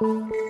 thank